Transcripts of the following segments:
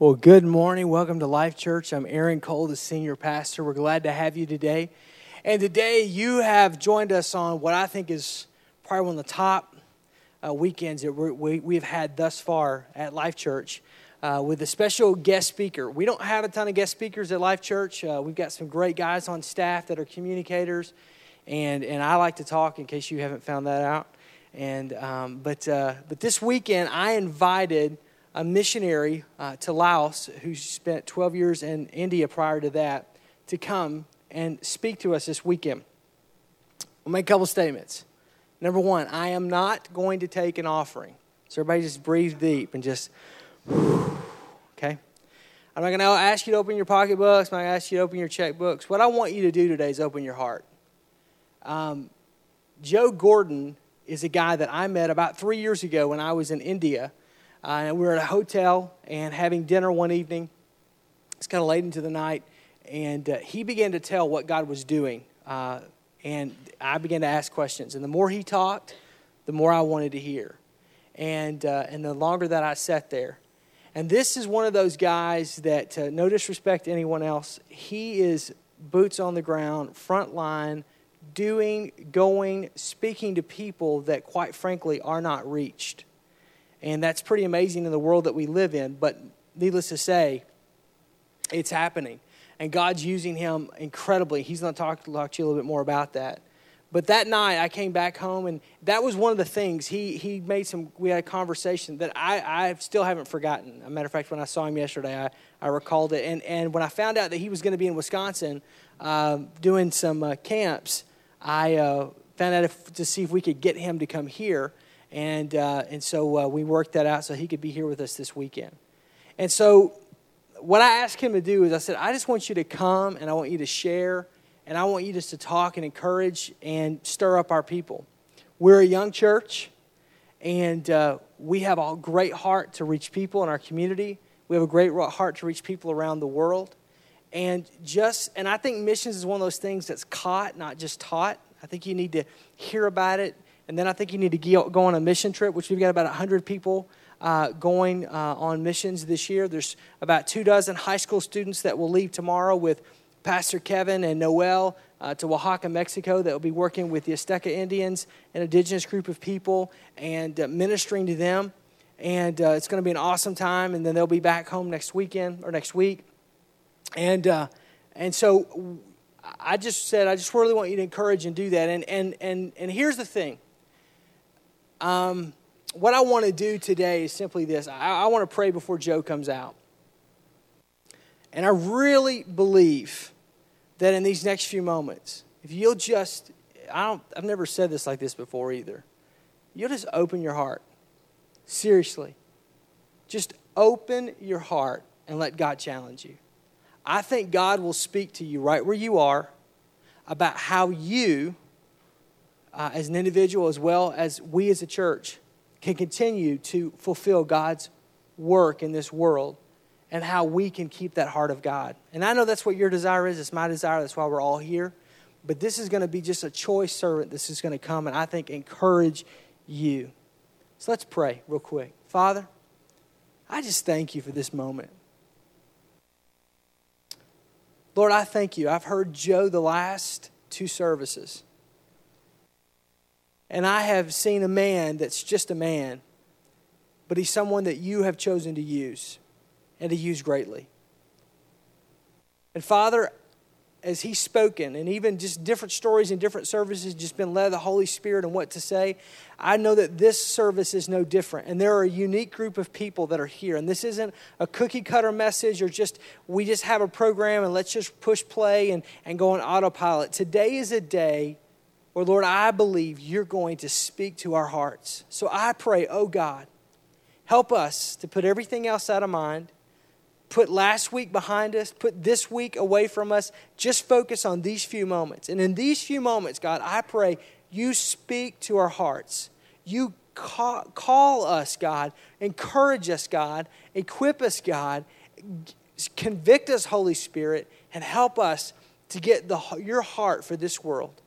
Well, good morning. Welcome to Life Church. I'm Aaron Cole, the senior pastor. We're glad to have you today. And today you have joined us on what I think is probably one of the top uh, weekends that we, we've had thus far at Life Church uh, with a special guest speaker. We don't have a ton of guest speakers at Life Church. Uh, we've got some great guys on staff that are communicators, and, and I like to talk in case you haven't found that out. And, um, but, uh, but this weekend, I invited a missionary uh, to Laos who spent 12 years in India prior to that to come and speak to us this weekend. I'll make a couple statements. Number one, I am not going to take an offering. So everybody just breathe deep and just, okay? I'm not going to ask you to open your pocketbooks. I'm not going to ask you to open your checkbooks. What I want you to do today is open your heart. Um, Joe Gordon is a guy that I met about three years ago when I was in India uh, and we were at a hotel and having dinner one evening. It's kind of late into the night. And uh, he began to tell what God was doing. Uh, and I began to ask questions. And the more he talked, the more I wanted to hear. And, uh, and the longer that I sat there. And this is one of those guys that, uh, no disrespect to anyone else, he is boots on the ground, front line, doing, going, speaking to people that, quite frankly, are not reached. And that's pretty amazing in the world that we live in. But needless to say, it's happening. And God's using him incredibly. He's going to talk, talk to you a little bit more about that. But that night, I came back home, and that was one of the things. He, he made some, we had a conversation that I, I still haven't forgotten. a matter of fact, when I saw him yesterday, I, I recalled it. And, and when I found out that he was going to be in Wisconsin uh, doing some uh, camps, I uh, found out if, to see if we could get him to come here and, uh, and so uh, we worked that out so he could be here with us this weekend. And so what I asked him to do is I said, I just want you to come and I want you to share and I want you just to talk and encourage and stir up our people. We're a young church and uh, we have a great heart to reach people in our community. We have a great heart to reach people around the world. And just, and I think missions is one of those things that's caught, not just taught. I think you need to hear about it and then I think you need to go on a mission trip, which we've got about 100 people uh, going uh, on missions this year. There's about two dozen high school students that will leave tomorrow with Pastor Kevin and Noel uh, to Oaxaca, Mexico, that will be working with the Azteca Indians, an indigenous group of people, and uh, ministering to them. And uh, it's going to be an awesome time. And then they'll be back home next weekend or next week. And, uh, and so I just said, I just really want you to encourage and do that. And, and, and, and here's the thing um, what I want to do today is simply this I, I want to pray before Joe comes out. And I really believe that in these next few moments, if you'll just, I don't, I've never said this like this before either. You'll just open your heart. Seriously. Just open your heart and let God challenge you. I think God will speak to you right where you are about how you uh, as an individual as well as we as a church can continue to fulfill God's work in this world and how we can keep that heart of God. And I know that's what your desire is. It's my desire. That's why we're all here. But this is going to be just a choice servant. This is going to come and I think encourage you. So let's pray real quick. Father, I just thank you for this moment. Lord, I thank you. I've heard Joe the last two services. And I have seen a man that's just a man, but he's someone that you have chosen to use and to use greatly. And Father, as he's spoken, and even just different stories and different services, just been led the Holy Spirit and what to say, I know that this service is no different. And there are a unique group of people that are here. And this isn't a cookie cutter message or just we just have a program and let's just push play and, and go on autopilot. Today is a day or Lord, I believe you're going to speak to our hearts. So I pray, oh God, help us to put everything else out of mind, put last week behind us, put this week away from us, just focus on these few moments. And in these few moments, God, I pray you speak to our hearts. You call, call us, God, encourage us, God, equip us, God, convict us, Holy Spirit, and help us to get the, your heart for this world.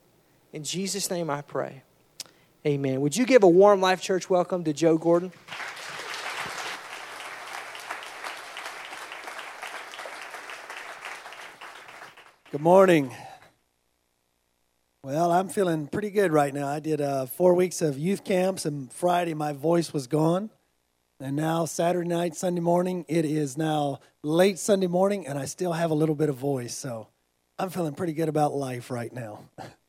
In Jesus' name I pray. Amen. Would you give a warm life church welcome to Joe Gordon? Good morning. Well, I'm feeling pretty good right now. I did uh, four weeks of youth camps, and Friday my voice was gone. And now, Saturday night, Sunday morning, it is now late Sunday morning, and I still have a little bit of voice. So I'm feeling pretty good about life right now.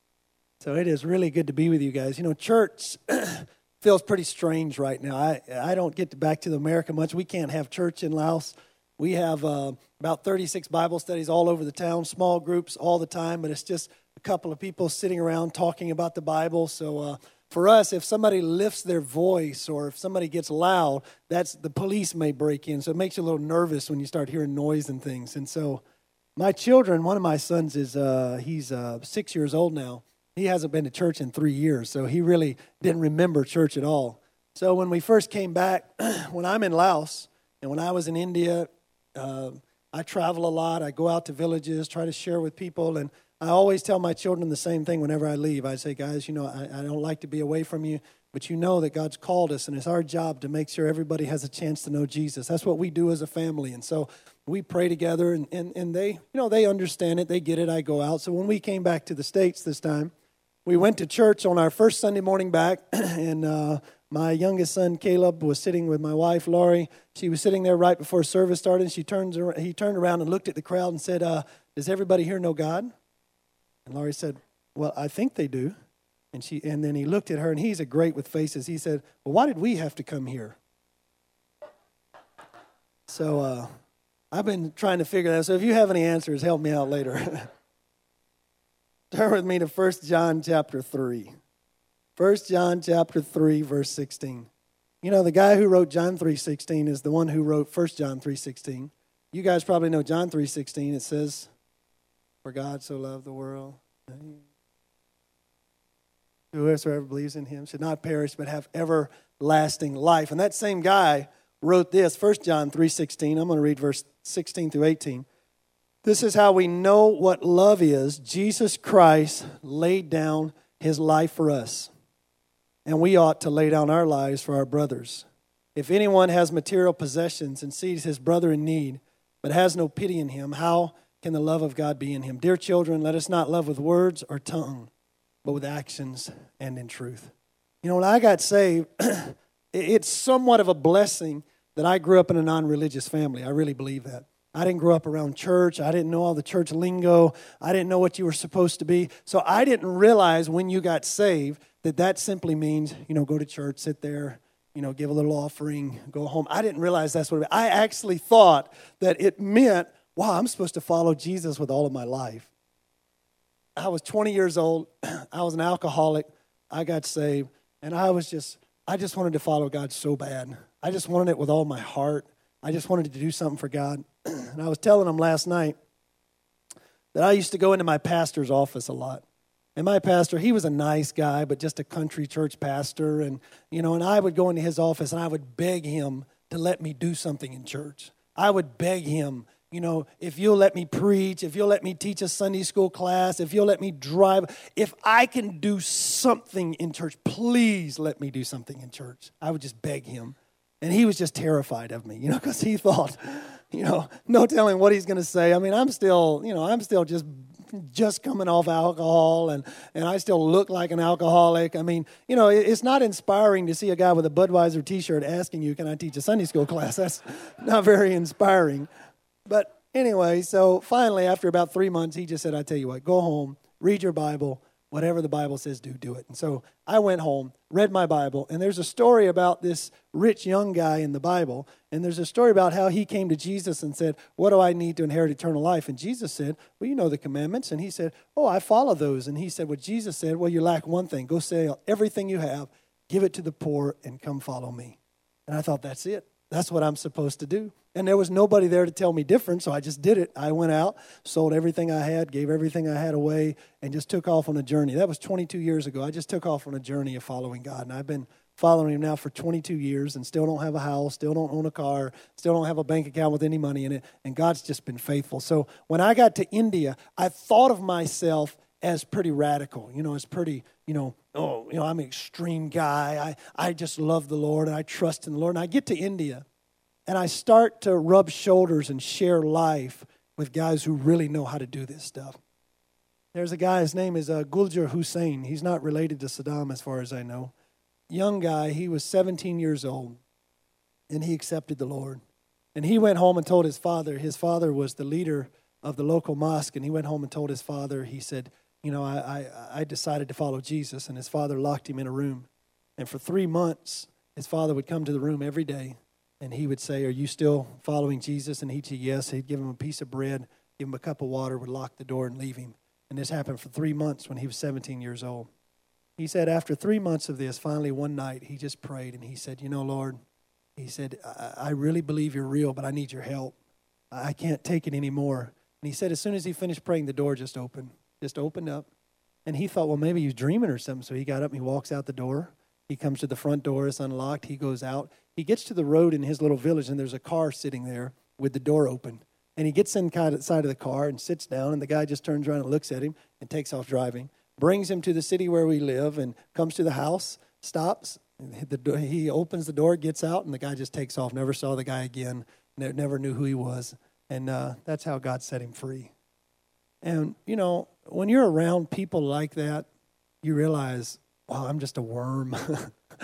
so it is really good to be with you guys. You know, church feels pretty strange right now. I, I don't get to back to the America much. We can't have church in Laos. We have uh, about 36 Bible studies all over the town, small groups all the time, but it's just a couple of people sitting around talking about the Bible. So uh, for us, if somebody lifts their voice or if somebody gets loud, that's the police may break in. So it makes you a little nervous when you start hearing noise and things. And so my children, one of my sons is uh, he's uh, six years old now. He hasn't been to church in three years, so he really didn't remember church at all. So when we first came back, when I'm in Laos and when I was in India uh, I travel a lot. I go out to villages, try to share with people, and I always tell my children the same thing whenever I leave. I say, guys, you know, I, I don't like to be away from you, but you know that God's called us, and it's our job to make sure everybody has a chance to know Jesus. That's what we do as a family, and so we pray together, and, and, and they, you know, they understand it, they get it. I go out. So when we came back to the States this time, we went to church on our first Sunday morning back, and uh, my youngest son Caleb was sitting with my wife Laurie. She was sitting there right before service started. And she turns, he turned around and looked at the crowd and said, uh, "Does everybody here know God?" And Laurie said, "Well, I think they do." And she, and then he looked at her, and he's a great with faces. He said, "Well, why did we have to come here?" So uh, I've been trying to figure that. So if you have any answers, help me out later. Turn with me to 1 John chapter 3. 1 John chapter 3 verse 16. You know, the guy who wrote John 3:16 is the one who wrote 1 John 3:16. You guys probably know John 3:16. It says, "For God so loved the world, whoever believes in him should not perish but have everlasting life." And that same guy wrote this, 1 John 3:16. I'm going to read verse 16 through 18. This is how we know what love is. Jesus Christ laid down his life for us and we ought to lay down our lives for our brothers. If anyone has material possessions and sees his brother in need, but has no pity in him, how can the love of God be in him? Dear children, let us not love with words or tongue, but with actions and in truth. You know, when I got saved, it's somewhat of a blessing that I grew up in a non religious family. I really believe that. I didn't grow up around church. I didn't know all the church lingo. I didn't know what you were supposed to be. So I didn't realize when you got saved that that simply means, you know, go to church, sit there, you know, give a little offering, go home. I didn't realize that's what it meant. I actually thought that it meant, wow, I'm supposed to follow Jesus with all of my life. I was 20 years old. I was an alcoholic. I got saved, and I was just, I just wanted to follow God so bad. I just wanted it with all my heart. I just wanted to do something for God. and I was telling him last night that I used to go into my pastor's office a lot. And my pastor, he was a nice guy, but just a country church pastor. And, you know, and I would go into his office and I would beg him to let me do something in church. I would beg him, you know, if you'll let me preach, if you'll let me teach a Sunday school class, if you'll let me drive, if I can do something in church, please let me do something in church. I would just beg him. And he was just terrified of me, you know, because he thought, you know, no telling what he's going to say. I mean, I'm still, you know, I'm still just just coming off alcohol and, and I still look like an alcoholic. I mean, you know, it's not inspiring to see a guy with a Budweiser t shirt asking you, Can I teach a Sunday school class? That's not very inspiring. But anyway, so finally, after about three months, he just said, I tell you what, go home, read your Bible, whatever the Bible says, do, do it. And so I went home, read my Bible, and there's a story about this rich young guy in the Bible. And there's a story about how he came to Jesus and said, What do I need to inherit eternal life? And Jesus said, Well, you know the commandments. And he said, Oh, I follow those. And he said, Well, Jesus said, Well, you lack one thing. Go sell everything you have, give it to the poor, and come follow me. And I thought, That's it. That's what I'm supposed to do. And there was nobody there to tell me different, so I just did it. I went out, sold everything I had, gave everything I had away, and just took off on a journey. That was 22 years ago. I just took off on a journey of following God. And I've been following Him now for 22 years and still don't have a house, still don't own a car, still don't have a bank account with any money in it. And God's just been faithful. So when I got to India, I thought of myself as pretty radical, you know, as pretty, you know, oh, you know, I'm an extreme guy. I, I just love the Lord and I trust in the Lord. And I get to India and I start to rub shoulders and share life with guys who really know how to do this stuff. There's a guy, his name is uh, Guljar Hussein. He's not related to Saddam, as far as I know. Young guy, he was 17 years old, and he accepted the Lord. And he went home and told his father. His father was the leader of the local mosque, and he went home and told his father, he said, You know, I, I, I decided to follow Jesus. And his father locked him in a room. And for three months, his father would come to the room every day, and he would say, Are you still following Jesus? And he'd say, Yes. He'd give him a piece of bread, give him a cup of water, would lock the door, and leave him. And this happened for three months when he was 17 years old. He said, After three months of this, finally one night, he just prayed and he said, You know, Lord, he said, I, I really believe you're real, but I need your help. I can't take it anymore. And he said, as soon as he finished praying, the door just opened, just opened up. And he thought, well, maybe he's dreaming or something. So he got up and he walks out the door. He comes to the front door, it's unlocked. He goes out. He gets to the road in his little village, and there's a car sitting there with the door open. And he gets inside of the car and sits down, and the guy just turns around and looks at him and takes off driving. Brings him to the city where we live and comes to the house, stops. The, he opens the door, gets out, and the guy just takes off. Never saw the guy again, never knew who he was. And uh, that's how God set him free. And, you know, when you're around people like that, you realize, wow, I'm just a worm.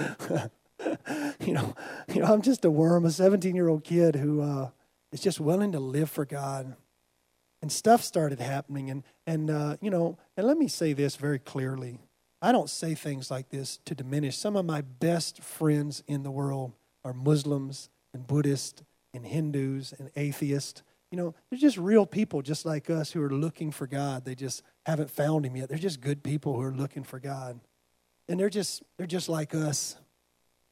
you know, you know, I'm just a worm, a 17 year old kid who uh, is just willing to live for God. And stuff started happening, and and uh, you know, and let me say this very clearly: I don't say things like this to diminish. Some of my best friends in the world are Muslims and Buddhists and Hindus and atheists. You know, they're just real people just like us who are looking for God. They just haven't found him yet. They're just good people who are looking for God. And they're just they're just like us.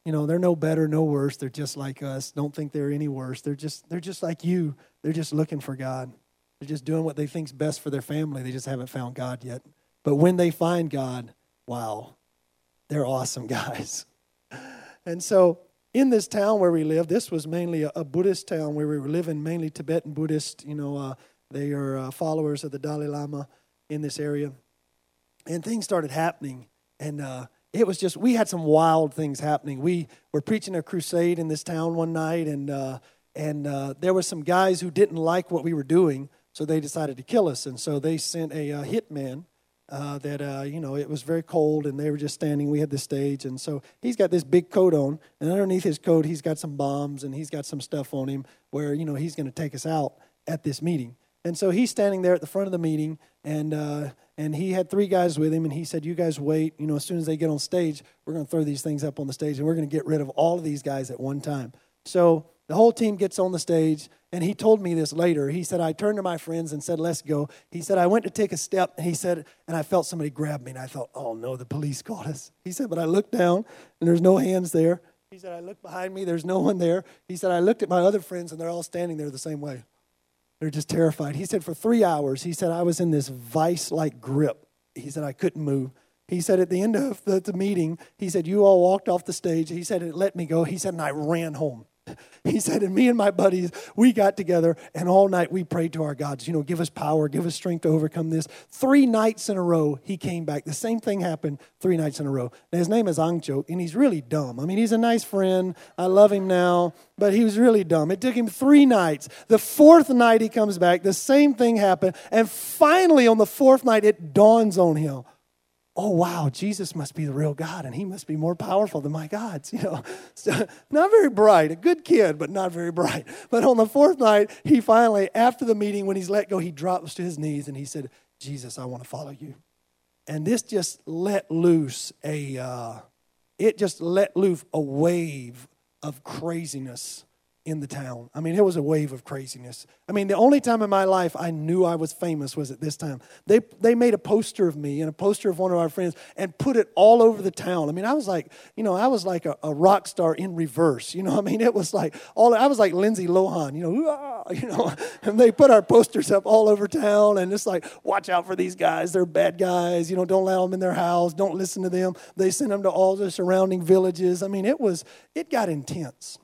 You know, they're no better, no worse. They're just like us. Don't think they're any worse. They're just they're just like you. They're just looking for God. They're just doing what they think's best for their family. They just haven't found God yet. But when they find God, wow, they're awesome guys. And so in this town where we live, this was mainly a, a Buddhist town where we were living, mainly Tibetan Buddhist. You know, uh, they are uh, followers of the Dalai Lama in this area. And things started happening. And uh, it was just, we had some wild things happening. We were preaching a crusade in this town one night, and, uh, and uh, there were some guys who didn't like what we were doing, so they decided to kill us. And so they sent a hitman uh, that uh, you know it was very cold and they were just standing we had the stage. And so he's got this big coat on and underneath his coat he's got some bombs and he's got some stuff on him where you know he's going to take us out at this meeting. And so he's standing there at the front of the meeting and uh, and he had three guys with him and he said you guys wait you know as soon as they get on stage we're going to throw these things up on the stage and we're going to get rid of all of these guys at one time. So the whole team gets on the stage, and he told me this later. He said, I turned to my friends and said, Let's go. He said, I went to take a step, and he said, and I felt somebody grab me, and I thought, Oh no, the police caught us. He said, But I looked down, and there's no hands there. He said, I looked behind me, there's no one there. He said, I looked at my other friends, and they're all standing there the same way. They're just terrified. He said, For three hours, he said, I was in this vice like grip. He said, I couldn't move. He said, At the end of the, the meeting, he said, You all walked off the stage. He said, It let me go. He said, And I ran home. He said, and me and my buddies, we got together and all night we prayed to our gods, you know, give us power, give us strength to overcome this. Three nights in a row, he came back. The same thing happened three nights in a row. Now, his name is Angcho, and he's really dumb. I mean, he's a nice friend. I love him now, but he was really dumb. It took him three nights. The fourth night he comes back, the same thing happened. And finally, on the fourth night, it dawns on him oh wow jesus must be the real god and he must be more powerful than my gods you know. So, not very bright a good kid but not very bright. But on the fourth night he finally after the meeting when he's let go he drops to his knees and he said jesus i want to follow you. And this just let loose a uh, it just let loose a wave of craziness in the town. I mean, it was a wave of craziness. I mean, the only time in my life I knew I was famous was at this time. They, they made a poster of me and a poster of one of our friends and put it all over the town. I mean, I was like, you know, I was like a, a rock star in reverse. You know, I mean, it was like all, I was like Lindsay Lohan, you know, you know, and they put our posters up all over town and it's like, watch out for these guys. They're bad guys. You know, don't allow them in their house. Don't listen to them. They sent them to all the surrounding villages. I mean, it was, it got intense.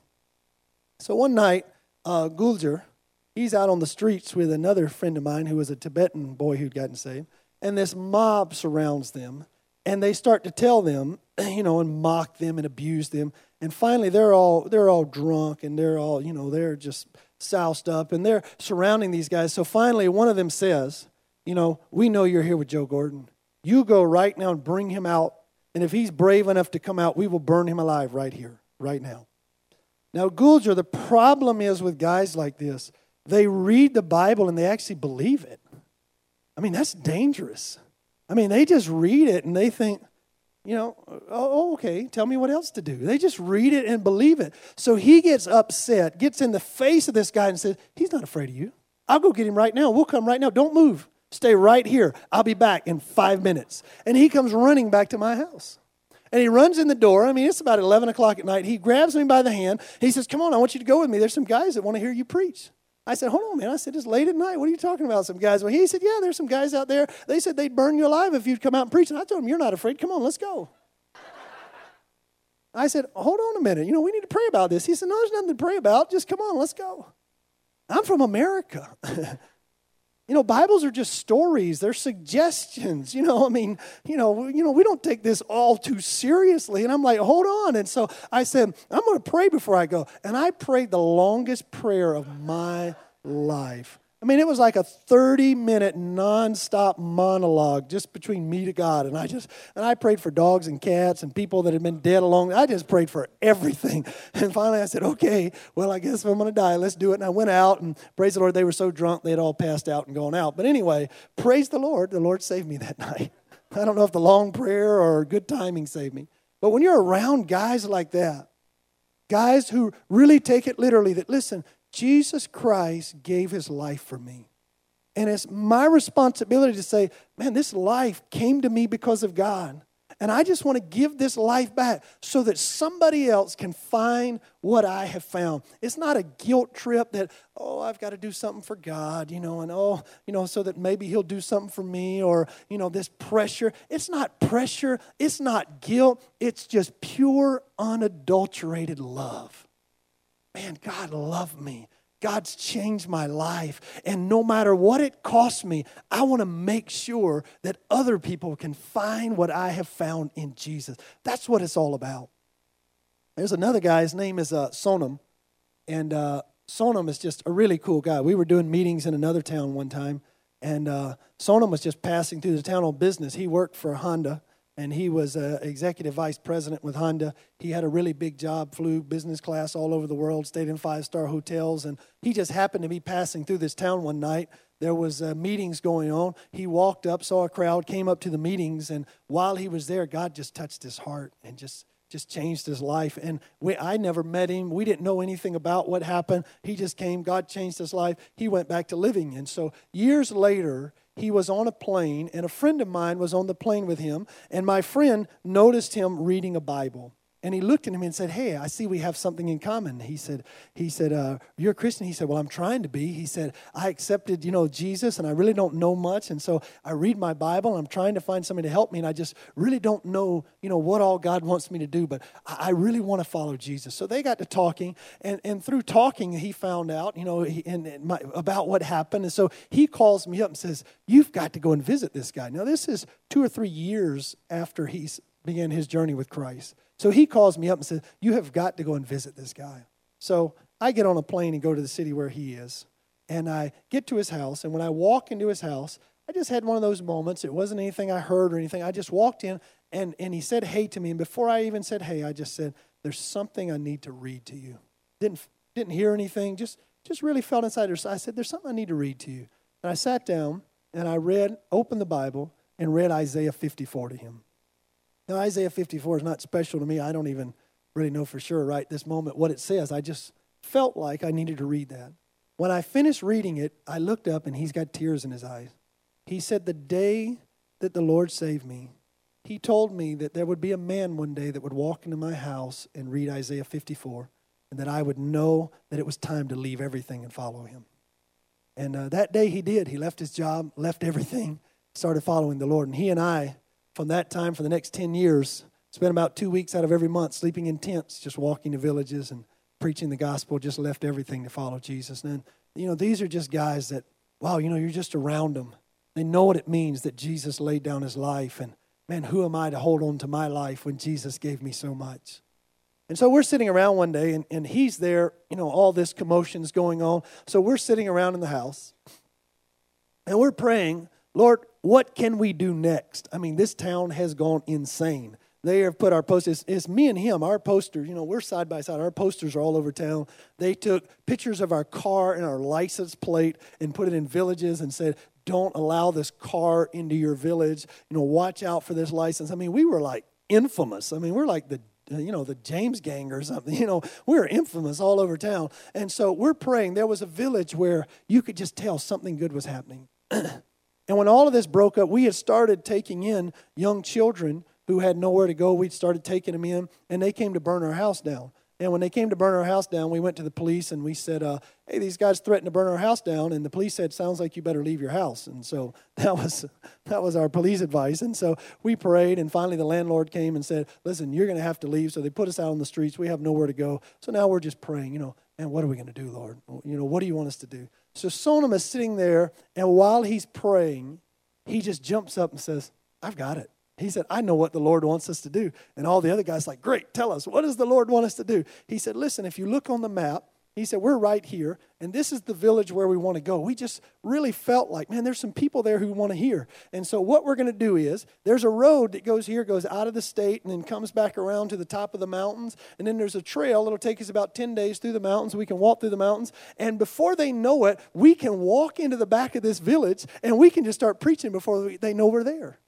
So one night, uh, Guljar, he's out on the streets with another friend of mine who was a Tibetan boy who'd gotten saved, and this mob surrounds them, and they start to tell them, you know, and mock them and abuse them, and finally they're all they're all drunk and they're all you know they're just soused up and they're surrounding these guys. So finally, one of them says, you know, we know you're here with Joe Gordon. You go right now and bring him out. And if he's brave enough to come out, we will burn him alive right here, right now. Now, Guljar, the problem is with guys like this, they read the Bible and they actually believe it. I mean, that's dangerous. I mean, they just read it and they think, you know, oh, oh, okay, tell me what else to do. They just read it and believe it. So he gets upset, gets in the face of this guy and says, He's not afraid of you. I'll go get him right now. We'll come right now. Don't move. Stay right here. I'll be back in five minutes. And he comes running back to my house. And he runs in the door. I mean, it's about 11 o'clock at night. He grabs me by the hand. He says, Come on, I want you to go with me. There's some guys that want to hear you preach. I said, hold on, man. I said, it's late at night. What are you talking about? Some guys. Well, he said, yeah, there's some guys out there. They said they'd burn you alive if you'd come out and preach. And I told him, you're not afraid. Come on, let's go. I said, hold on a minute. You know, we need to pray about this. He said, no, there's nothing to pray about. Just come on, let's go. I'm from America. you know, Bibles are just stories. They're suggestions. You know, I mean, you know, you know, we don't take this all too seriously. And I'm like, hold on. And so I said, I'm going to pray before I go. And I prayed the longest prayer of my life. I mean, it was like a 30 minute nonstop monologue just between me to God. And I just, and I prayed for dogs and cats and people that had been dead along. I just prayed for everything. And finally I said, okay, well, I guess if I'm going to die, let's do it. And I went out and praise the Lord. They were so drunk, they had all passed out and gone out. But anyway, praise the Lord. The Lord saved me that night. I don't know if the long prayer or good timing saved me. But when you're around guys like that, guys who really take it literally, that listen, Jesus Christ gave his life for me. And it's my responsibility to say, man, this life came to me because of God. And I just want to give this life back so that somebody else can find what I have found. It's not a guilt trip that, oh, I've got to do something for God, you know, and oh, you know, so that maybe He'll do something for me or, you know, this pressure. It's not pressure, it's not guilt, it's just pure, unadulterated love man, God loved me. God's changed my life. And no matter what it costs me, I want to make sure that other people can find what I have found in Jesus. That's what it's all about. There's another guy, his name is uh, Sonam. And uh, Sonam is just a really cool guy. We were doing meetings in another town one time, and uh, Sonam was just passing through the town on business. He worked for Honda and he was uh, executive vice president with Honda. He had a really big job, flew business class all over the world, stayed in five star hotels, and he just happened to be passing through this town one night. There was uh, meetings going on. He walked up, saw a crowd, came up to the meetings, and while he was there, God just touched his heart and just just changed his life. And we, I never met him. We didn't know anything about what happened. He just came. God changed his life. He went back to living. And so years later, he was on a plane, and a friend of mine was on the plane with him, and my friend noticed him reading a Bible. And he looked at me and said, Hey, I see we have something in common. He said, he said uh, You're a Christian? He said, Well, I'm trying to be. He said, I accepted, you know, Jesus, and I really don't know much. And so I read my Bible, and I'm trying to find somebody to help me, and I just really don't know, you know, what all God wants me to do, but I, really want to follow Jesus. So they got to talking, and, and through talking, he found out, you know, he, and, and my, about what happened. And so he calls me up and says, You've got to go and visit this guy. Now, this is two or three years after he's began his journey with Christ. So he calls me up and says, You have got to go and visit this guy. So I get on a plane and go to the city where he is. And I get to his house. And when I walk into his house, I just had one of those moments. It wasn't anything I heard or anything. I just walked in and, and he said hey to me. And before I even said hey, I just said, There's something I need to read to you. Didn't, didn't hear anything, just, just really felt inside. I said, There's something I need to read to you. And I sat down and I read, opened the Bible, and read Isaiah 54 to him. Now, Isaiah 54 is not special to me. I don't even really know for sure right this moment what it says. I just felt like I needed to read that. When I finished reading it, I looked up and he's got tears in his eyes. He said, The day that the Lord saved me, he told me that there would be a man one day that would walk into my house and read Isaiah 54, and that I would know that it was time to leave everything and follow him. And uh, that day he did. He left his job, left everything, started following the Lord. And he and I from that time for the next 10 years, spent about two weeks out of every month sleeping in tents, just walking to villages and preaching the gospel, just left everything to follow Jesus. And then, you know, these are just guys that, wow, you know, you're just around them. They know what it means that Jesus laid down his life. And man, who am I to hold on to my life when Jesus gave me so much? And so we're sitting around one day, and, and he's there, you know, all this commotion's going on. So we're sitting around in the house, and we're praying Lord, what can we do next? I mean, this town has gone insane. They have put our posters, it's me and him, our posters, you know, we're side by side. Our posters are all over town. They took pictures of our car and our license plate and put it in villages and said, don't allow this car into your village. You know, watch out for this license. I mean, we were like infamous. I mean, we're like the you know, the James gang or something. You know, we we're infamous all over town. And so we're praying. There was a village where you could just tell something good was happening. and when all of this broke up, we had started taking in young children who had nowhere to go. We'd started taking them in, and they came to burn our house down. And when they came to burn our house down, we went to the police and we said, uh, "Hey, these guys threatened to burn our house down." And the police said, "Sounds like you better leave your house." And so that was that was our police advice. And so we prayed, and finally the landlord came and said, "Listen, you're going to have to leave." So they put us out on the streets. We have nowhere to go. So now we're just praying. You know, and what are we going to do, Lord? You know, what do you want us to do? So Sonam is sitting there, and while he's praying, he just jumps up and says, "I've got it." He said, I know what the Lord wants us to do. And all the other guys like, great, tell us, what does the Lord want us to do? He said, listen, if you look on the map, he said, we're right here, and this is the village where we want to go. We just really felt like, man, there's some people there who want to hear. And so what we're going to do is, there's a road that goes here, goes out of the state, and then comes back around to the top of the mountains. And then there's a trail that'll take us about 10 days through the mountains. We can walk through the mountains. And before they know it, we can walk into the back of this village, and we can just start preaching before they know we're there.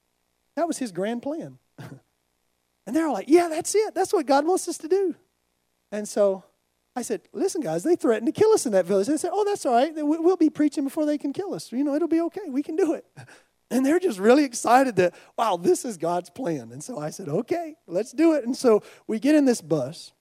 That was his grand plan. and they're like, yeah, that's it. That's what God wants us to do. And so I said, listen, guys, they threatened to kill us in that village. They said, oh, that's all right. We'll be preaching before they can kill us. You know, it'll be okay. We can do it. And they're just really excited that, wow, this is God's plan. And so I said, okay, let's do it. And so we get in this bus,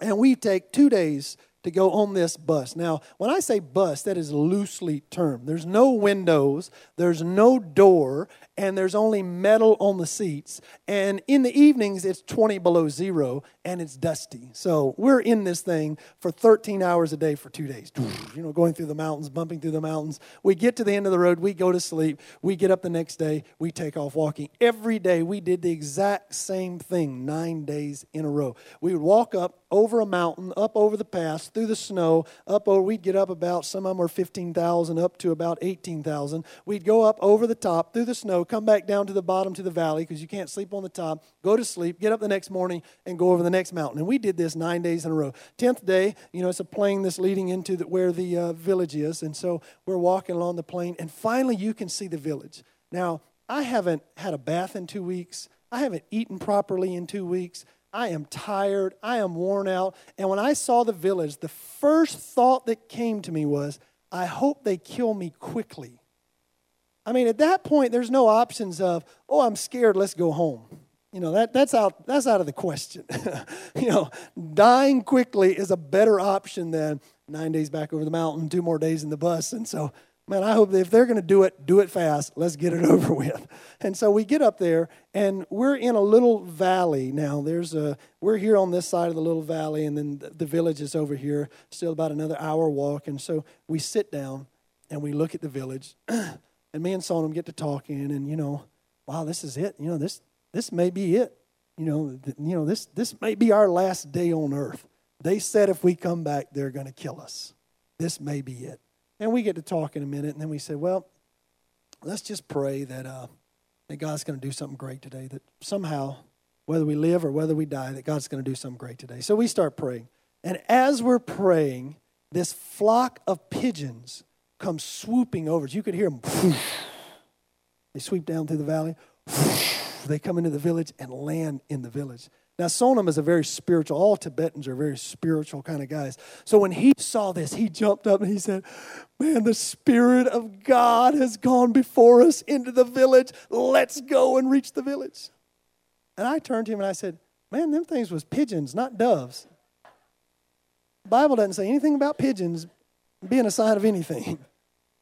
and we take two days to go on this bus. Now, when I say bus, that is loosely termed. There's no windows, there's no door, and there's only metal on the seats. And in the evenings, it's 20 below zero and it's dusty. So we're in this thing for 13 hours a day for two days, you know, going through the mountains, bumping through the mountains. We get to the end of the road, we go to sleep, we get up the next day, we take off walking. Every day, we did the exact same thing nine days in a row. We would walk up over a mountain, up over the pass, through the snow, up over, we'd get up about, some of them are 15,000, up to about 18,000. We'd go up over the top, through the snow, come back down to the bottom to the valley because you can't sleep on the top, go to sleep, get up the next morning, and go over the next mountain. And we did this nine days in a row. Tenth day, you know, it's a plain that's leading into the, where the uh, village is. And so we're walking along the plain, and finally you can see the village. Now, I haven't had a bath in two weeks, I haven't eaten properly in two weeks. I am tired. I am worn out. And when I saw the village, the first thought that came to me was, I hope they kill me quickly. I mean, at that point, there's no options of, oh, I'm scared, let's go home. You know, that, that's, out, that's out of the question. you know, dying quickly is a better option than nine days back over the mountain, two more days in the bus. And so, man, I hope if they're going to do it, do it fast. Let's get it over with. And so we get up there, and we're in a little valley now. There's a we're here on this side of the little valley, and then the, village is over here, still about another hour walk. And so we sit down and we look at the village. and me and Sonam get to talking, and you know, wow, this is it. You know, this this may be it. You know, th- you know, this this may be our last day on earth. They said if we come back, they're going to kill us. This may be it. And we get to talk in a minute, and then we said, well, let's just pray that uh, that God's going to do something great today. That somehow, whether we live or whether we die, that God's going to do something great today. So we start praying, and as we're praying, this flock of pigeons comes swooping over. You could hear them. They sweep down through the valley. They come into the village and land in the village. Now, Sonam is a very spiritual, all Tibetans are very spiritual kind of guys. So when he saw this, he jumped up and he said, Man, the Spirit of God has gone before us into the village. Let's go and reach the village. And I turned to him and I said, Man, them things was pigeons, not doves. The Bible doesn't say anything about pigeons being a sign of anything.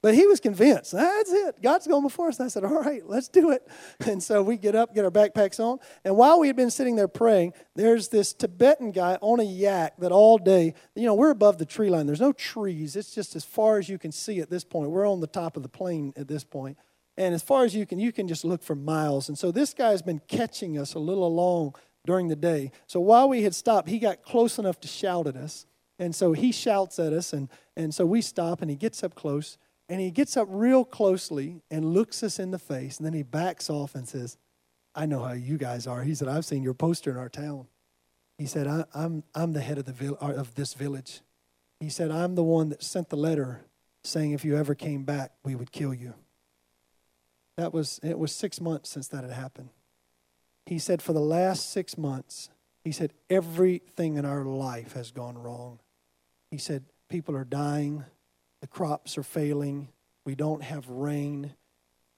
But he was convinced. That's it. God's going before us. And I said, All right, let's do it. And so we get up, get our backpacks on. And while we had been sitting there praying, there's this Tibetan guy on a yak that all day, you know, we're above the tree line. There's no trees. It's just as far as you can see at this point. We're on the top of the plain at this point. And as far as you can, you can just look for miles. And so this guy's been catching us a little along during the day. So while we had stopped, he got close enough to shout at us. And so he shouts at us, and, and so we stop, and he gets up close, And he gets up real closely and looks us in the face, and then he backs off and says, I know how you guys are. He said, I've seen your poster in our town. He said, I, am I'm, I'm the head of, the vil- uh, of this village. He said, I'm the one that sent the letter saying if you ever came back, we would kill you. That was, it was six months since that had happened. He said, for the last six months, he said, everything in our life has gone wrong. He said, people are dying, the crops are failing, we don't have rain,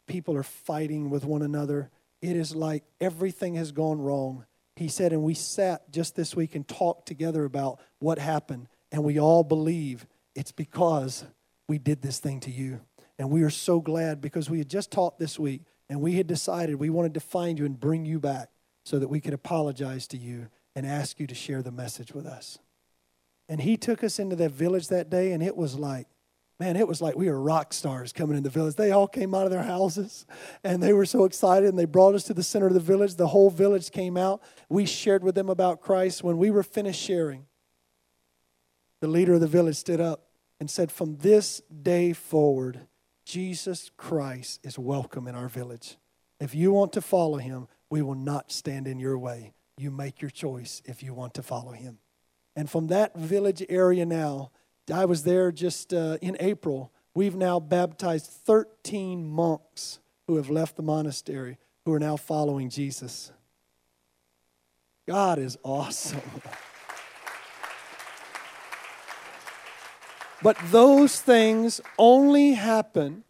people are fighting with one another. It is like everything has gone wrong. He said, and we sat just this week and talked together about what happened, and we all believe it's because we did this thing to you. And we are so glad because we had just talked this week and we had decided we wanted to find you and bring you back so that we could apologize to you and ask you to share the message with us. And he took us into that village that day, and it was like, man, it was like we were rock stars coming in the village. They all came out of their houses and they were so excited and they brought us to the center of the village. The whole village came out. We shared with them about Christ. When we were finished sharing, the leader of the village stood up and said, From this day forward, Jesus Christ is welcome in our village. If you want to follow him, we will not stand in your way. You make your choice if you want to follow him. And from that village area now, I was there just uh, in April. We've now baptized 13 monks who have left the monastery who are now following Jesus. God is awesome. But those things only happen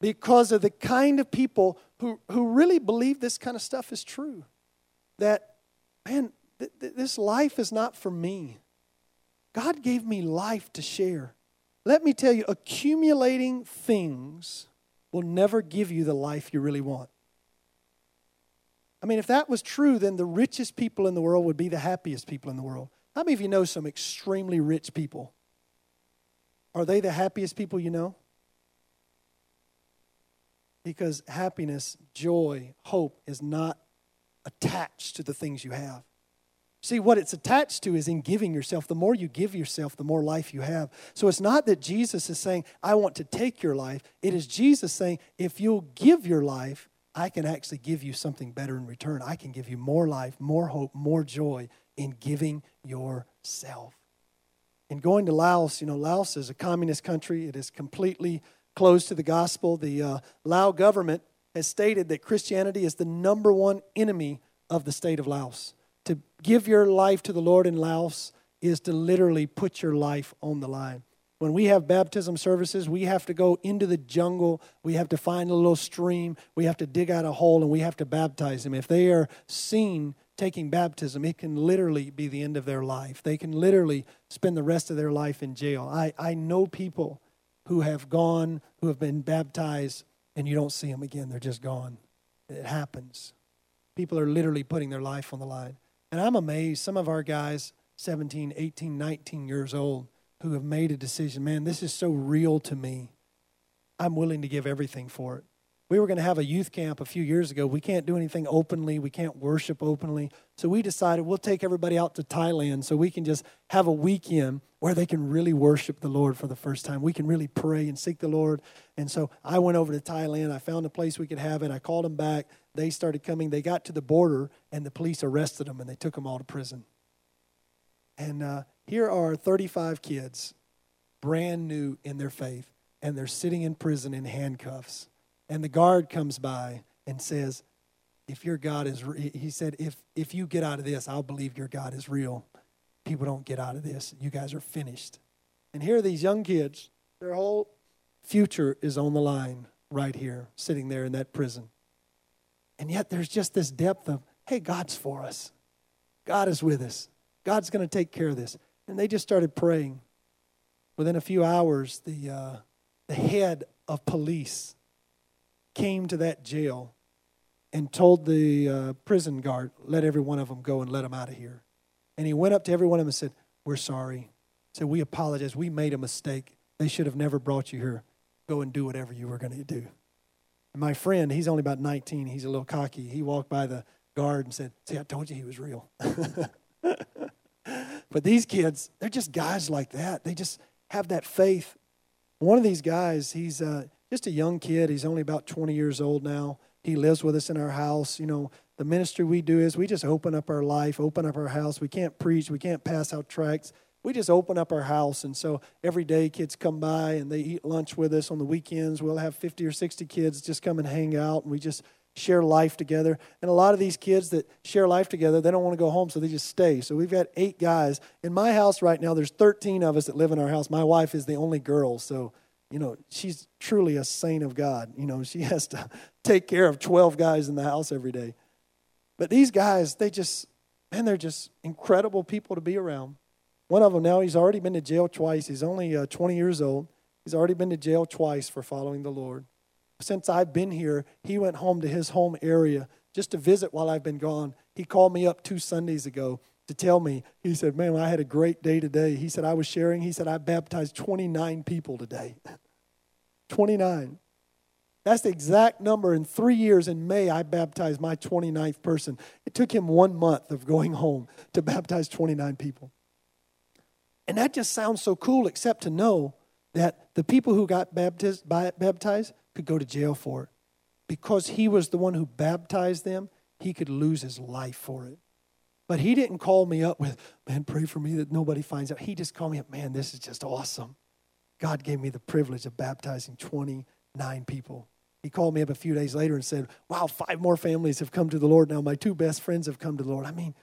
because of the kind of people who, who really believe this kind of stuff is true. That, man, th- th- this life is not for me. God gave me life to share. Let me tell you, accumulating things will never give you the life you really want. I mean, if that was true, then the richest people in the world would be the happiest people in the world. How many of you know some extremely rich people? Are they the happiest people you know? Because happiness, joy, hope is not attached to the things you have. See, what it's attached to is in giving yourself. The more you give yourself, the more life you have. So it's not that Jesus is saying, I want to take your life. It is Jesus saying, if you'll give your life, I can actually give you something better in return. I can give you more life, more hope, more joy in giving yourself. In going to Laos, you know, Laos is a communist country. It is completely closed to the gospel. The uh, Lao government has stated that Christianity is the number one enemy of the state of Laos. To give your life to the Lord in Laos is to literally put your life on the line. When we have baptism services, we have to go into the jungle. We have to find a little stream. We have to dig out a hole and we have to baptize them. If they are seen taking baptism, it can literally be the end of their life. They can literally spend the rest of their life in jail. I, I know people who have gone, who have been baptized, and you don't see them again. They're just gone. It happens. People are literally putting their life on the line. And I'm amazed. Some of our guys, 17, 18, 19 years old, who have made a decision man, this is so real to me. I'm willing to give everything for it. We were going to have a youth camp a few years ago. We can't do anything openly. We can't worship openly. So we decided we'll take everybody out to Thailand so we can just have a weekend where they can really worship the Lord for the first time. We can really pray and seek the Lord. And so I went over to Thailand. I found a place we could have it. I called them back. They started coming. They got to the border, and the police arrested them and they took them all to prison. And uh, here are 35 kids, brand new in their faith, and they're sitting in prison in handcuffs and the guard comes by and says, if your God is, re-, he said, if, if you get out of this, I'll believe your God is real. People don't get out of this. You guys are finished. And here are these young kids. Their whole future is on the line right here, sitting there in that prison. And yet there's just this depth of, hey, God's for us. God is with us. God's going to take care of this. And they just started praying. Within a few hours, the, uh, the head of police came to that jail and told the uh, prison guard, let every one of them go and let them out of here. And he went up to every one of them and said, We're sorry. Said, We apologize. We made a mistake. They should have never brought you here. Go and do whatever you were going to do. And my friend, he's only about 19. He's a little cocky. He walked by the guard and said, See, I told you he was real. but these kids, they're just guys like that. They just have that faith One of these guys, he's uh, just a young kid. He's only about 20 years old now. He lives with us in our house. You know, the ministry we do is we just open up our life, open up our house. We can't preach, we can't pass out tracts. We just open up our house. And so every day kids come by and they eat lunch with us on the weekends. We'll have 50 or 60 kids just come and hang out. And we just share life together. And a lot of these kids that share life together, they don't want to go home, so they just stay. So we've got eight guys. In my house right now, there's 13 of us that live in our house. My wife is the only girl, so you know, she's truly a saint of God. You know, she has to take care of 12 guys in the house every day. But these guys, they just, man, they're just incredible people to be around. One of them now, he's already been to jail twice. He's only uh, 20 years old. He's already been to jail twice for following the Lord. Since I've been here, he went home to his home area just to visit while I've been gone. He called me up two Sundays ago to tell me, he said, Man, I had a great day today. He said, I was sharing. He said, I baptized 29 people today. 29. That's the exact number. In three years, in May, I baptized my 29th person. It took him one month of going home to baptize 29 people. And that just sounds so cool, except to know that the people who got baptized, baptized could go to jail for it. Because he was the one who baptized them, he could lose his life for it. But he didn't call me up with, man, pray for me that nobody finds out. He just called me up, man, this is just awesome. God gave me the privilege of baptizing 29 people. He called me up a few days later and said, Wow, five more families have come to the Lord now. My two best friends have come to the Lord. I mean,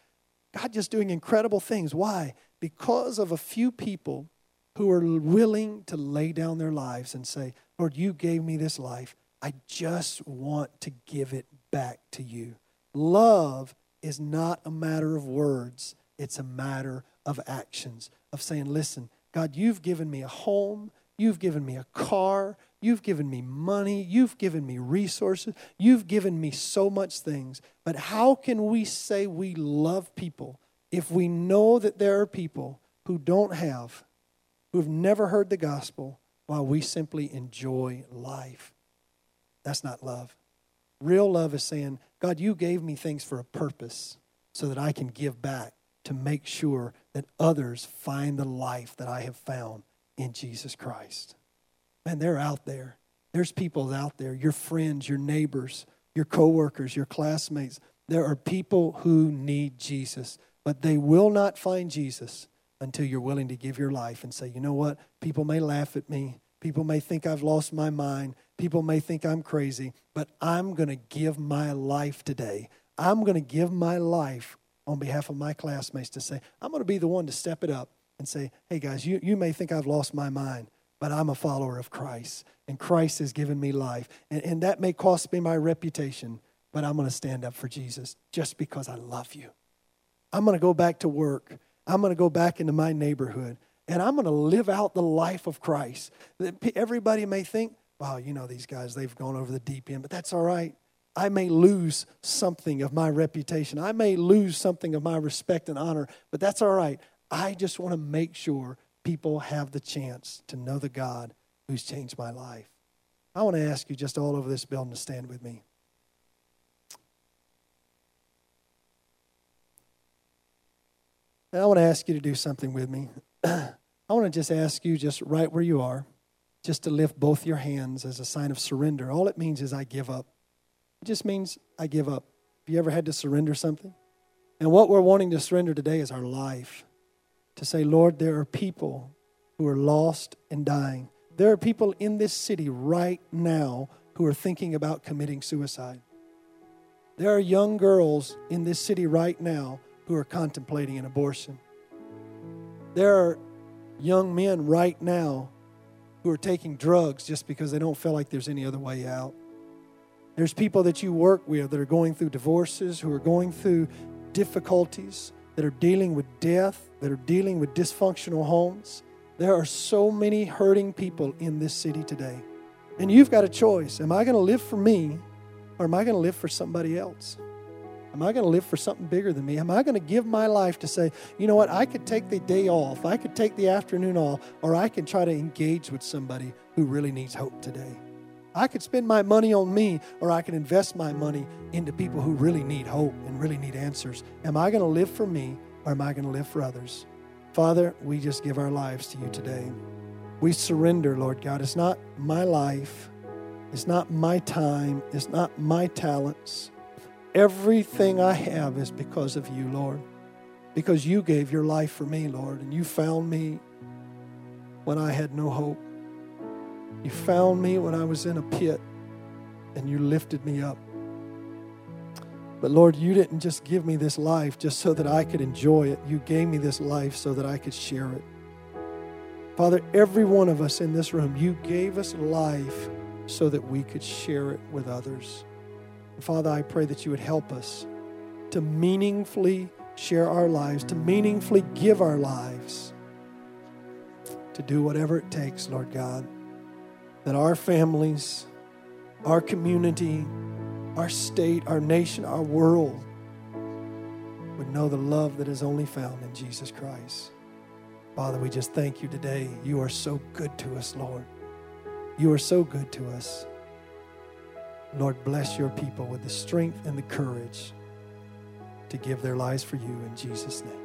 God just doing incredible things. Why? Because of a few people who are willing to lay down their lives and say, Lord, you gave me this life. I just want to give it back to you. Love is not a matter of words, it's a matter of actions, of saying, Listen, God, you've given me a home, you've given me a car, you've given me money, you've given me resources, you've given me so much things. But how can we say we love people if we know that there are people who don't have, who've never heard the gospel, while we simply enjoy life? That's not love. Real love is saying, God, you gave me things for a purpose so that I can give back to make sure that others find the life that I have found in Jesus Christ. Man, they're out there. There's people out there, your friends, your neighbors, your coworkers, your classmates. There are people who need Jesus, but they will not find Jesus until you're willing to give your life and say, you know what? People may laugh at me. People may think I've lost my mind. People may think I'm crazy, but I'm going to give my life today. I'm going to give my life on behalf of my classmates to say, I'm going to be the one to step it up and say, hey guys, you, you may think I've lost my mind, but I'm a follower of Christ, and Christ has given me life. And, and that may cost me my reputation, but I'm going to stand up for Jesus just because I love you. I'm going to go back to work. I'm going to go back into my neighborhood, and I'm going to live out the life of Christ. Everybody may think, wow, you know, these guys, they've gone over the deep end, but that's all right. I may lose something of my reputation. I may lose something of my respect and honor, but that's all right. I just want to make sure people have the chance to know the God who's changed my life. I want to ask you just all over this building to stand with me. And I want to ask you to do something with me. I want to just ask you, just right where you are, just to lift both your hands as a sign of surrender. All it means is I give up. It just means I give up. Have you ever had to surrender something? And what we're wanting to surrender today is our life. To say, Lord, there are people who are lost and dying. There are people in this city right now who are thinking about committing suicide. There are young girls in this city right now who are contemplating an abortion. There are young men right now who are taking drugs just because they don't feel like there's any other way out. There's people that you work with that are going through divorces, who are going through difficulties, that are dealing with death, that are dealing with dysfunctional homes. There are so many hurting people in this city today. And you've got a choice. Am I going to live for me or am I going to live for somebody else? Am I going to live for something bigger than me? Am I going to give my life to say, you know what, I could take the day off, I could take the afternoon off, or I can try to engage with somebody who really needs hope today? I could spend my money on me, or I can invest my money into people who really need hope and really need answers. Am I going to live for me, or am I going to live for others? Father, we just give our lives to you today. We surrender, Lord God. It's not my life, it's not my time, it's not my talents. Everything I have is because of you, Lord. Because you gave your life for me, Lord, and you found me when I had no hope. You found me when I was in a pit, and you lifted me up. But Lord, you didn't just give me this life just so that I could enjoy it. You gave me this life so that I could share it. Father, every one of us in this room, you gave us life so that we could share it with others. Father, I pray that you would help us to meaningfully share our lives, to meaningfully give our lives, to do whatever it takes, Lord God, that our families, our community, our state, our nation, our world would know the love that is only found in Jesus Christ. Father, we just thank you today. You are so good to us, Lord. You are so good to us. Lord, bless your people with the strength and the courage to give their lives for you in Jesus' name.